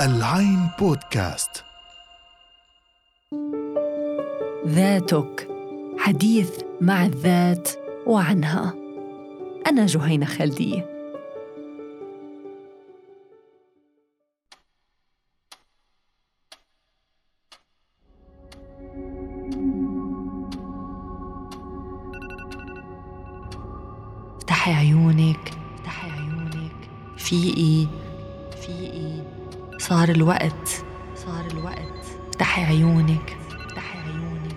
العين بودكاست. ذاتك حديث مع الذات وعنها. أنا جهينة خلدية صار الوقت. صار الوقت. افتحي عيونك. افتحي عيونك.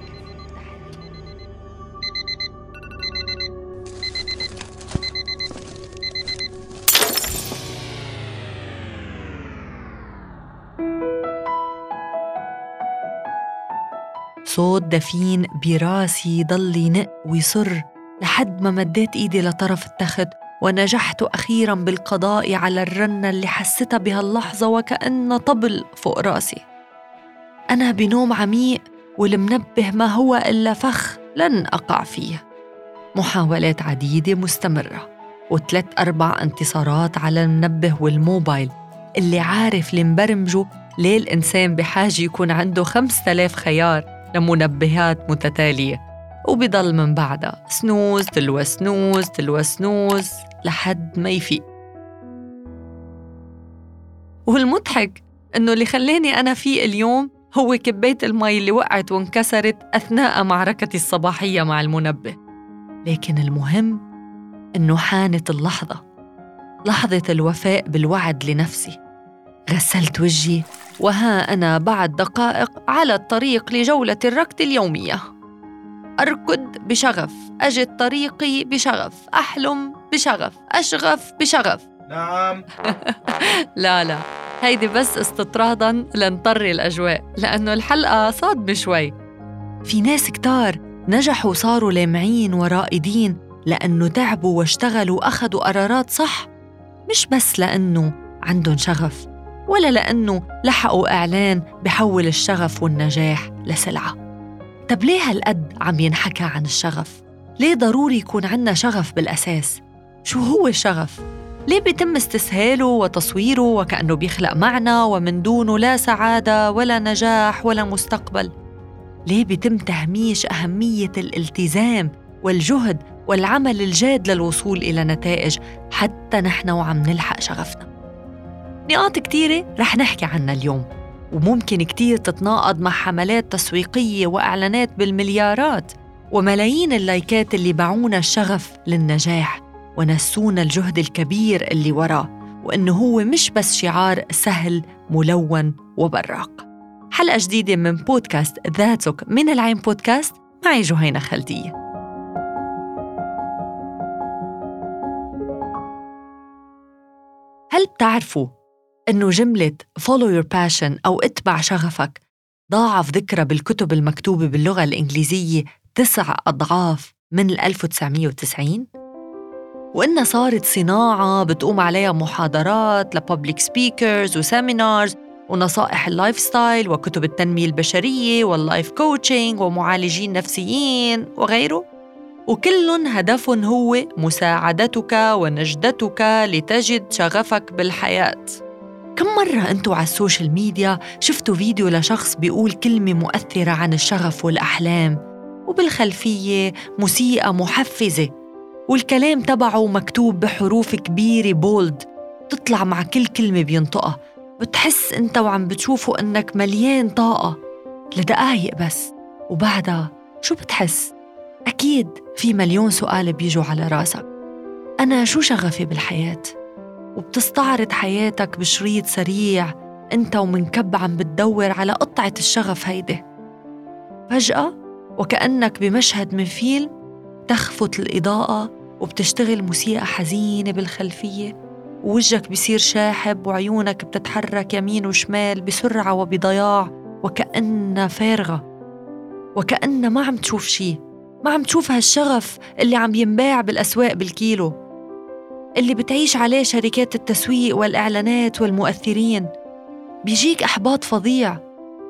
صوت دفين براسي ضل ينق ويصر لحد ما مديت ايدي لطرف التخت ونجحت أخيرا بالقضاء على الرنة اللي حسيتها بهاللحظه وكأنها طبل فوق رأسي. أنا بنوم عميق والمنبه ما هو إلا فخ لن أقع فيه. محاولات عديدة مستمرة وثلاث أربع انتصارات على المنبه والموبايل. اللي عارف اللي مبرمجه ليه الإنسان بحاجة يكون عنده 5000 خيار لمنبهات متتالية. وبضل من بعدها. سنوز تلو سنوز تلو سنوز لحد ما يفيق. والمضحك إنه اللي خلاني أنا فيق اليوم هو كباية المي اللي وقعت وانكسرت أثناء معركتي الصباحية مع المنبه. لكن المهم إنه حانت اللحظة لحظة الوفاء بالوعد لنفسي. غسلت وجهي وها أنا بعد دقائق على الطريق لجولة الركض اليومية. أركض بشغف أجد طريقي بشغف أحلم بشغف أشغف بشغف. نعم. لا لا. هيدي بس استطرادا لنطري الأجواء لأنه الحلقة صادمة شوي. في ناس كتار نجحوا صاروا لامعين ورائدين لأنه تعبوا واشتغلوا وأخذوا قرارات صح مش بس لأنه عندهم شغف ولا لأنه لحقوا إعلان بحول الشغف والنجاح لسلعة. طب ليه هالقد عم ينحكى عن الشغف؟ ليه ضروري يكون عنا شغف بالأساس؟ شو هو الشغف؟ ليه بيتم استسهاله وتصويره وكأنه بيخلق معنى ومن دونه لا سعادة ولا نجاح ولا مستقبل؟ ليه بيتم تهميش أهمية الالتزام والجهد والعمل الجاد للوصول إلى نتائج حتى نحن وعم نلحق شغفنا؟ نقاط كتيرة رح نحكي عنها اليوم وممكن كتير تتناقض مع حملات تسويقية وإعلانات بالمليارات وملايين اللايكات اللي باعونا الشغف للنجاح ونسونا الجهد الكبير اللي وراه وإنه هو مش بس شعار سهل ملون وبراق. حلقة جديدة من بودكاست ذاتك من العين بودكاست معي جهينة خلدية. هل بتعرفوا إنه جملة follow your passion أو اتبع شغفك تضاعف ذكره بالكتب المكتوبة باللغة الإنجليزية تسع أضعاف من ال 1990 وإنها صارت صناعة بتقوم عليها محاضرات ل public speakers و seminars ونصائح ال lifestyle وكتب التنمية البشرية وال life coaching ومعالجين نفسيين وغيره. وكل هدفهم هو مساعدتك ونجدتك لتجد شغفك بالحياة. كم مرة أنتوا على ال social media شفتوا فيديو لشخص بيقول كلمة مؤثرة عن الشغف والأحلام وبالخلفية موسيقى محفزة والكلام تبعه مكتوب بحروف كبيرة bold تطلع مع كل كلمة بينطقها بتحس أنت وعم بتشوفه أنك مليان طاقة لدقايق بس وبعدها شو بتحس؟ أكيد في مليون سؤال بيجوا على راسك أنا شو شغفي بالحياة؟ وبتستعرض حياتك بشريط سريع انت ومنكب عم بتدور على قطعة الشغف هيدي. فجأة وكأنك بمشهد من فيلم تخفت الإضاءة وبتشتغل موسيقى حزينة بالخلفية ووجهك بصير شاحب وعيونك بتتحرك يمين وشمال بسرعة وبضياع وكأنها فارغة. وكأنها ما عم تشوف شي ما عم تشوف هالشغف اللي عم ينباع بالأسواق بالكيلو. اللي بتعيش عليه شركات التسويق والإعلانات والمؤثرين. بيجيك إحباط فظيع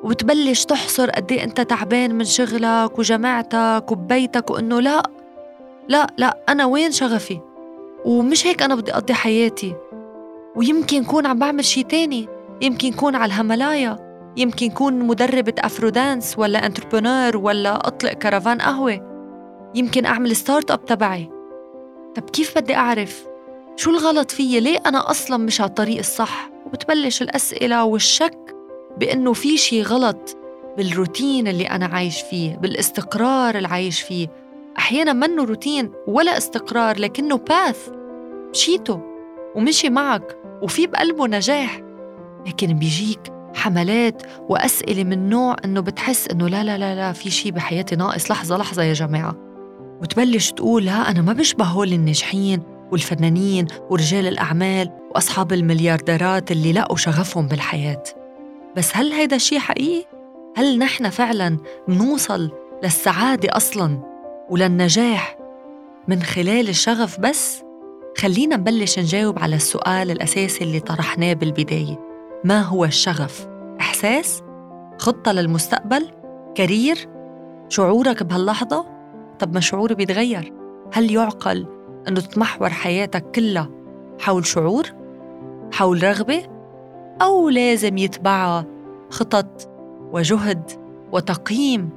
وبتبلش تحس قد إيه أنت تعبان من شغلك وجماعتك وبيتك وإنه لا لا لا أنا وين شغفي؟ ومش هيك أنا بدي أقضي حياتي. ويمكن كون عم بعمل شي تاني يمكن كون على الهملايا يمكن كون مدربة Afro dance ولا entrepreneur ولا أطلقت كرفان قهوة. يمكن أعمل startup تبعي. طب كيف بدي أعرف؟ شو الغلط فيي؟ ليه أنا أصلا مش على الطريق الصح؟ وبتبلش الأسئلة والشك بأنه في شي غلط بالروتين اللي أنا عايش فيه بالاستقرار اللي عايش فيه. أحيانا منه روتين ولا استقرار لكنه path مشيته ومشي معك وفي بقلبه نجاح. لكن بيجيك حملات وأسئلة من نوع إنه بتحس إنه لا لا لا لا في شي بحياتي ناقص. لحظة لحظة يا جماعة. وتبلش تقول لا أنا ما بشبه هول الناجحين. والفنانين ورجال الأعمال وأصحاب المليارديرات اللي لقوا شغفهم بالحياة بس هل هيدا الشيء حقيقي؟ هل نحن فعلا بنوصل للسعادة أصلا وللنجاح من خلال الشغف بس؟ خلينا نبلش نجاوب على السؤال الأساسي اللي طرحناه بالبداية ما هو الشغف؟ إحساس؟ خطة للمستقبل؟ كارير؟ شعورك بهاللحظة؟ طب ما شعوري بيتغير هل يعقل أنه تتمحور حياتك كلها حول شعور؟ حول رغبة؟ أو لازم يتبعها خطط وجهد وتقييم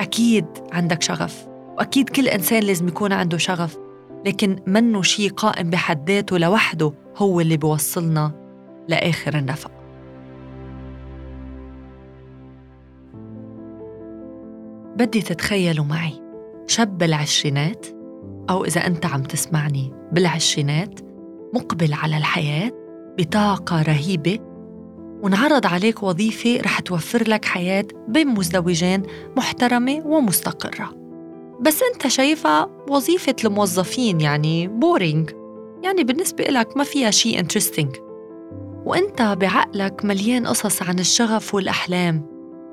أكيد عندك شغف وأكيد كل إنسان لازم يكون عنده شغف لكن منه شيء قائم بحد ذاته لوحده هو اللي بيوصلنا لآخر النفق بدي تتخيلوا معي شاب بالعشرينات أو إذا أنت عم تسمعني بالعشرينات مقبل على الحياة بطاقة رهيبة ونعرض عليك وظيفة رح توفر لك حياة بين مزدوجين محترمة ومستقرة. بس أنت شايفها وظيفة الموظفين يعني boring يعني بالنسبة لك ما فيها شيء interesting وأنت بعقلك مليان قصص عن الشغف والأحلام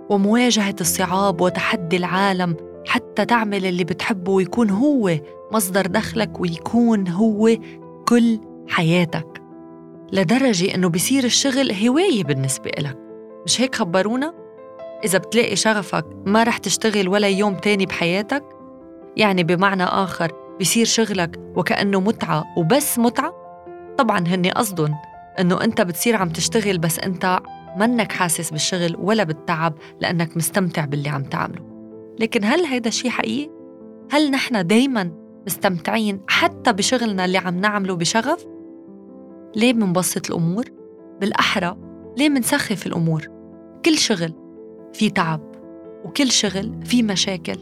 ومواجهة الصعاب وتحدي العالم حتى تعمل اللي بتحبه ويكون هو مصدر دخلك ويكون هو كل حياتك. لدرجة إنه بصير الشغل هواية بالنسبة إلك. مش هيك خبرونا؟ إذا بتلاقي شغفك ما رح تشتغل ولا يوم تاني بحياتك يعني بمعنى آخر بصير شغلك وكأنه متعة وبس متعة؟ طبعا هني قصدن إنه أنت بتصير عم تشتغل بس أنت منك حاسس بالشغل ولا بالتعب لأنك مستمتع باللي عم تعمله. لكن هل هيدا الشيء حقيقي؟ هل نحن دايما مستمتعين حتى بشغلنا اللي عم نعمله بشغف؟ ليه منبسط الأمور؟ بالأحرى ليه منسخف الأمور؟ كل شغل في تعب وكل شغل في مشاكل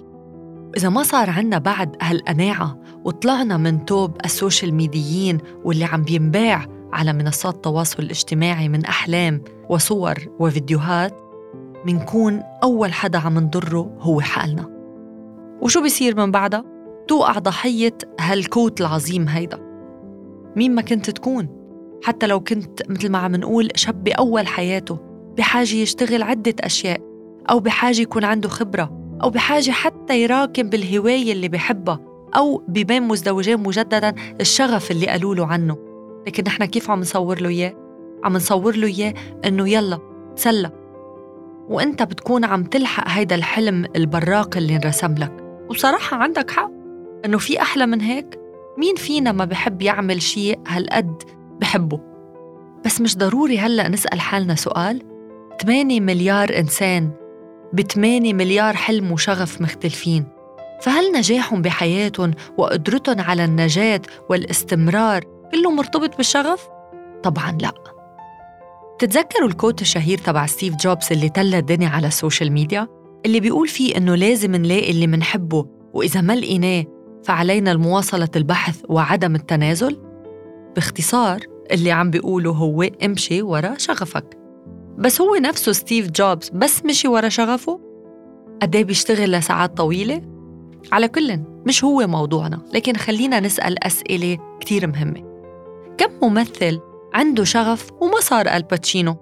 إذا ما صار عنا بعد هالقناعة وطلعنا من توب السوشيال ميديين واللي عم بينباع على منصات التواصل الاجتماعي من أحلام وصور وفيديوهات منكون أول حدا عم نضره هو حالنا. وشو بيصير من بعدها؟ توقع ضحية هالكوت العظيم هيدا. مين ما كنت تكون. حتى لو كنت مثل ما عم نقول شاب بأول حياته بحاجة يشتغل عدة أشياء أو بحاجة يكون عنده خبرة أو بحاجة حتى يراكم بالهواية اللي بحبها أو ببين مزدوجين مجددا الشغف اللي قالوا له عنه. لكن نحن كيف عم نصور له إياه؟ عم نصور له إياه إنه يلا تسلى. وانت بتكون عم تلحق هيدا الحلم البراق اللي انرسم لك. وبصراحة عندك حق إنه في أحلى من هيك. مين فينا ما بحب يعمل شيء هالقد بحبه؟ بس مش ضروري هلأ نسأل حالنا سؤال. 8 مليار إنسان ب 8 مليار حلم وشغف مختلفين. فهل نجاحهم بحياتهم وقدرتهم على النجاة والاستمرار كله مرتبط بالشغف؟ طبعا لأ. تتذكروا ال quote الشهير تبع ستيف جوبز اللي ملى الدنيا على ال social media؟ اللي بيقول فيه إنه لازم نلاقي اللي منحبه وإذا ما لقيناه فعلينا المواصلة البحث وعدم التنازل؟ باختصار اللي عم بيقوله هو امشي ورا شغفك بس هو نفسه ستيف جوبز بس مشي ورا شغفه؟ قد بيشتغل لساعات طويلة؟ على كل مش هو موضوعنا لكن خلينا نسأل أسئلة كتير مهمة كم ممثل عنده شغف وما صار آل باتشينو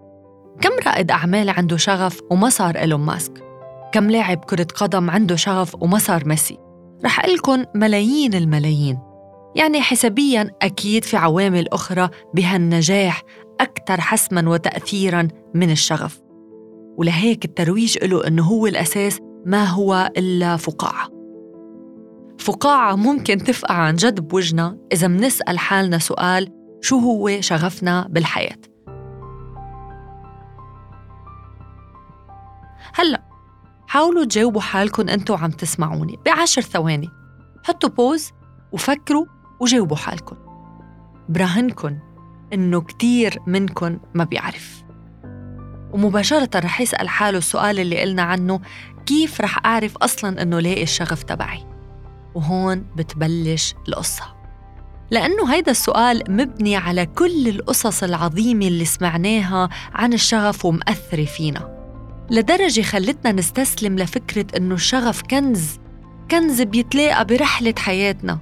كم رائد أعمال عنده شغف وما صار إيلون ماسك؟ كم لاعب كرة قدم عنده شغف وما صار ميسي؟ رح قلكم ملايين الملايين. يعني حسابيا أكيد في عوامل أخرى بهالنجاح أكثر حسما وتأثيرا من الشغف. ولهيك الترويج له أنه هو الأساس ما هو إلا فقاعة. فقاعة ممكن تفقع عن جد بوجنا إذا منسأل حالنا سؤال شو هو شغفنا بالحياة؟ هلأ حاولوا تجاوبوا حالكم أنتوا عم تسمعوني بعشر ثواني. حطوا بوز وفكروا وجاوبوا حالكم. براهنكن إنه كتير منكن ما بيعرف. ومباشرة رح يسأل حاله السؤال اللي قلنا عنه كيف رح أعرف أصلاً إنه لاقي الشغف تبعي؟ وهون بتبلش القصة. لأنه هيدا السؤال مبني على كل القصص العظيمة اللي سمعناها عن الشغف ومأثرة فينا. لدرجة خلتنا نستسلم لفكرة إنه الشغف كنز كنز بيتلاقى برحلة حياتنا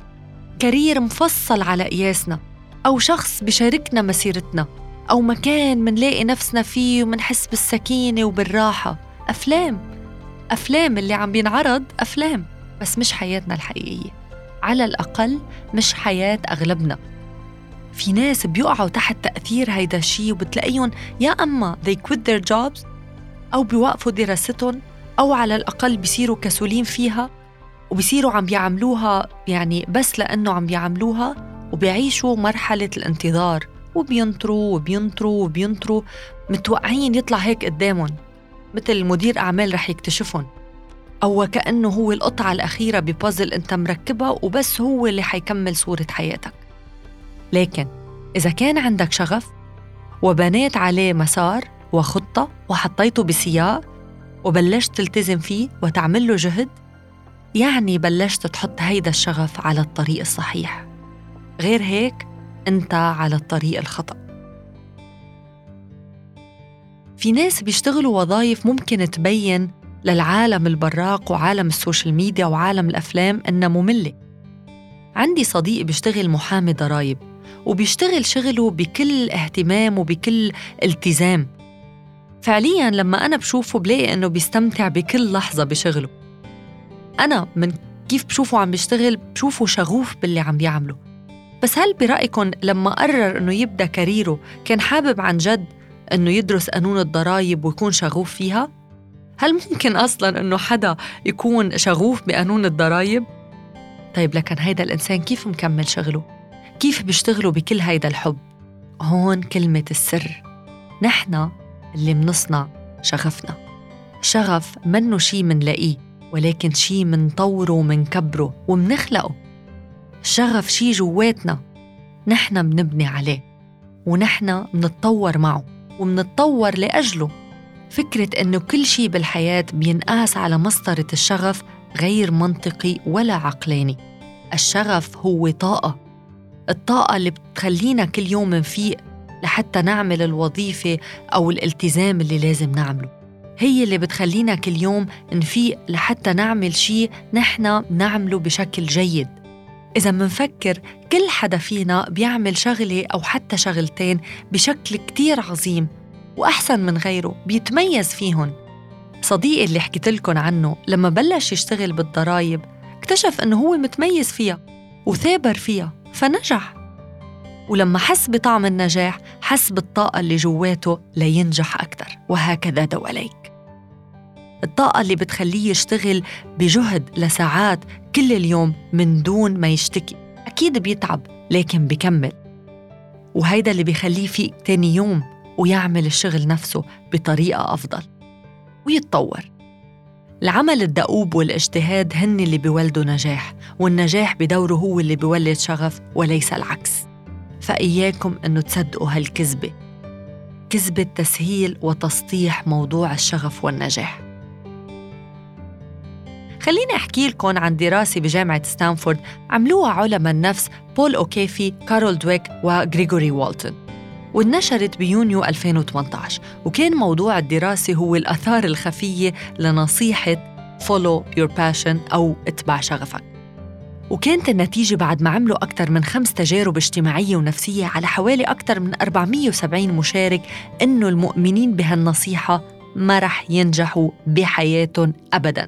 كارير مفصل على قياسنا أو شخص بشاركنا مسيرتنا أو مكان منلاقي نفسنا فيه ومنحس بالسكينة وبالراحة. أفلام أفلام اللي عم بينعرض أفلام بس مش حياتنا الحقيقية. على الأقل مش حياة أغلبنا. في ناس بيقعوا تحت تأثير هيدا الشيء وبتلاقيهم يا أما they quit their jobs أو بيوقفوا دراستهم أو على الأقل بيصيروا كسولين فيها وبيصيروا عم بيعملوها يعني بس لأنه عم بيعملوها وبيعيشوا مرحلة الانتظار وبينطروا وبينطروا وبينطروا متوقعين يطلع هيك قدامهم. مثل مدير أعمال رح يكتشفهم. أو وكأنه هو القطعة الأخيرة ببازل أنت مركبها وبس هو اللي حيكمل صورة حياتك. لكن إذا كان عندك شغف وبنيت عليه مسار وخطة وحطيته بسياق وبلشت تلتزم فيه وتعمل له جهد يعني بلشت تحط هيدا الشغف على الطريق الصحيح. غير هيك أنت على الطريق الخطأ. في ناس بيشتغلوا وظائف ممكن تبين للعالم البراق وعالم السوشيال ميديا وعالم الأفلام إنها مملة. عندي صديق بيشتغل محامي ضرايب وبيشتغل شغله بكل اهتمام وبكل التزام. فعليا لما أنا بشوفه بلاقي إنه بيستمتع بكل لحظة بشغله. أنا من كيف بشوفه عم بيشتغل بشوفه شغوف باللي عم بيعمله. بس هل برأيكم لما قرر إنه يبدأ كاريره كان حابب عن جد إنه يدرس قانون الضرايب ويكون شغوف فيها؟ هل ممكن أصلاً إنه حدا يكون شغوف بقانون الضرايب؟ طيب لكن هيدا الإنسان كيف مكمل شغله؟ كيف بيشتغلوا بكل هيدا الحب؟ هون كلمة السر نحن اللي منصنع شغفنا شغف منه شي منلاقيه ولكن شي منطوره ومنكبره ومنخلقه الشغف شي جواتنا نحن بنبني عليه ونحن منتطور معه ومنتطور لأجله فكرة إنه كل شي بالحياة بينقاس على مسطرة الشغف غير منطقي ولا عقلاني. الشغف هو طاقة. الطاقة اللي بتخلينا كل يوم نفيق لحتى نعمل الوظيفة أو الالتزام اللي لازم نعمله. هي اللي بتخلينا كل يوم نفيق لحتى نعمل شيء نحن نعمله بشكل جيد. إذا منفكر كل حدا فينا بيعمل شغلة أو حتى شغلتين بشكل كتير عظيم وأحسن من غيره بيتميز فيهن. صديقي اللي حكيت لكم عنه لما بلش يشتغل بالضرايب اكتشف أنه هو متميز فيها وثابر فيها فنجح. ولما حس بطعم النجاح حس بالطاقة اللي جواته لينجح أكثر وهكذا دواليك. الطاقة اللي بتخليه يشتغل بجهد لساعات كل اليوم من دون ما يشتكي أكيد بيتعب لكن بكمل وهيدا اللي بيخليه فيق تاني يوم. ويعمل الشغل نفسه بطريقة أفضل ويتطور. العمل الدؤوب والاجتهاد هن اللي بيولدوا نجاح والنجاح بدوره هو اللي بيولد شغف وليس العكس. فإياكم أنه تصدقوا هالكذبة كذبة تسهيل وتسطيح موضوع الشغف والنجاح. خليني أحكي لكم عن دراسة بجامعة ستانفورد عملوها علماء النفس بول أوكيفي، كارول دويك وغريغوري والتون. وانشرت بيونيو 2018 وكان موضوع الدراسة هو الآثار الخفية لنصيحة Follow your passion أو اتبع شغفك وكانت النتيجة بعد ما عملوا أكثر من خمس تجارب اجتماعية ونفسية على حوالي أكثر من 470 مشارك إنه المؤمنين بهالنصيحة ما رح ينجحوا بحياتهم أبداً.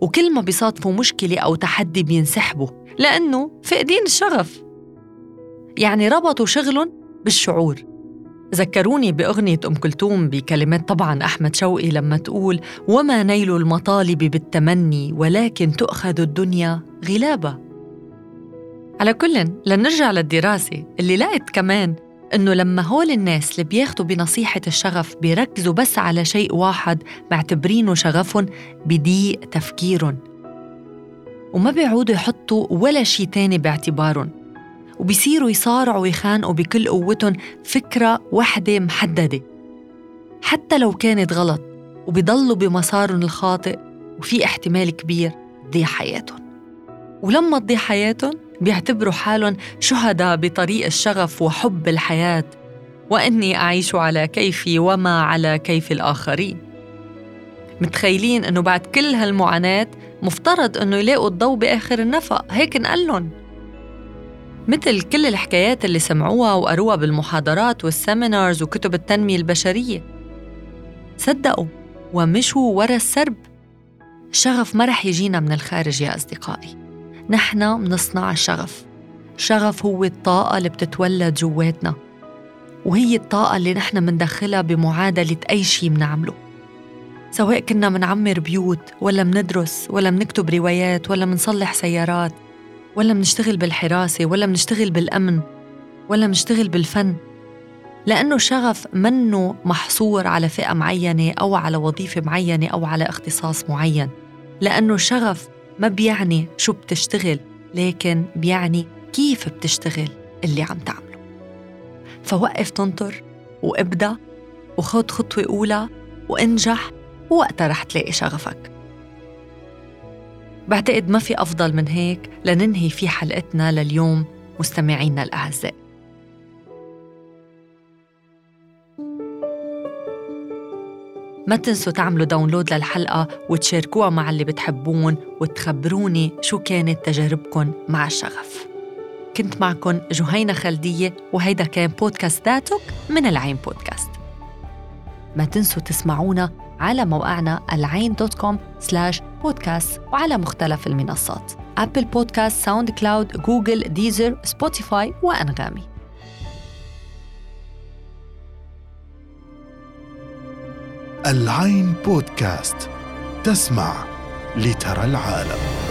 وكل ما بيصادفوا مشكلة أو تحدي بينسحبوا لأنه فقدين الشغف. يعني ربطوا شغلهم بالشعور. ذكروني بأغنية أم كلثوم بكلمات طبعا أحمد شوقي لما تقول وما نيل المطالب بالتمني ولكن تؤخذ الدنيا غلابة. على كل لنرجع للدراسة اللي لقت كمان إنه لما هول الناس اللي بياخدوا بنصيحة الشغف بيركزوا بس على شيء واحد معتبرينه شغفهم بضيق تفكيرهم. وما بيعودوا يحطوا ولا شيء تاني باعتبارهم. وبيصيروا يصارعوا ويخانقوا بكل قوتهم فكرة وحدة محددة. حتى لو كانت غلط وبيضلوا بمسارهم الخاطئ وفي احتمال كبير تضيع حياتهم. ولما تضيع حياتهم بيعتبروا حالهم شهداء بطريق الشغف وحب الحياة وإني أعيش على كيفي وما على كيف الآخرين. متخيلين إنه بعد كل هالمعاناة مفترض إنه يلاقوا الضوء بآخر النفق؟ هيك نقلن مثل كل الحكايات اللي سمعوها وقروها بالمحاضرات والسيمينارز وكتب التنمية البشرية. صدقوا ومشوا ورا السرب. الشغف ما رح يجينا من الخارج يا أصدقائي. نحن منصنع الشغف. الشغف هو الطاقة اللي بتتولد جواتنا وهي الطاقة اللي نحن مندخلها بمعادلة أي شيء منعمله سواء كنا منعمر بيوت ولا مندرس ولا منكتب روايات ولا منصلح سيارات. ولا منشتغل بالحراسة ولا منشتغل بالأمن ولا منشتغل بالفن. لأنه الشغف منه محصور على فئة معينة أو على وظيفة معينة أو على اختصاص معين. لأنه الشغف ما بيعني شو بتشتغل لكن بيعني كيف بتشتغل اللي عم تعمله. فوقف تنطر وابدأ وخد خطوة أولى وانجح ووقتها رح تلاقي شغفك. بعتقد ما في أفضل من هيك لننهي في حلقتنا لليوم مستمعينا الأعزاء. ما تنسوا تعملوا download للحلقة وتشاركوها مع اللي بتحبوهن وتخبروني شو كانت تجاربكم مع الشغف. كنت معكم جهينة خلدية وهيدا كان بودكاست ذاتك من العين بودكاست. ما تنسوا تسمعونا على موقعنا العين dot com slash podcast وعلى مختلف المنصات. أبل بودكاست، ساوند كلاود، جوجل، ديزر، سبوتيفاي وأنغامي. العين بودكاست تسمع لترى العالم.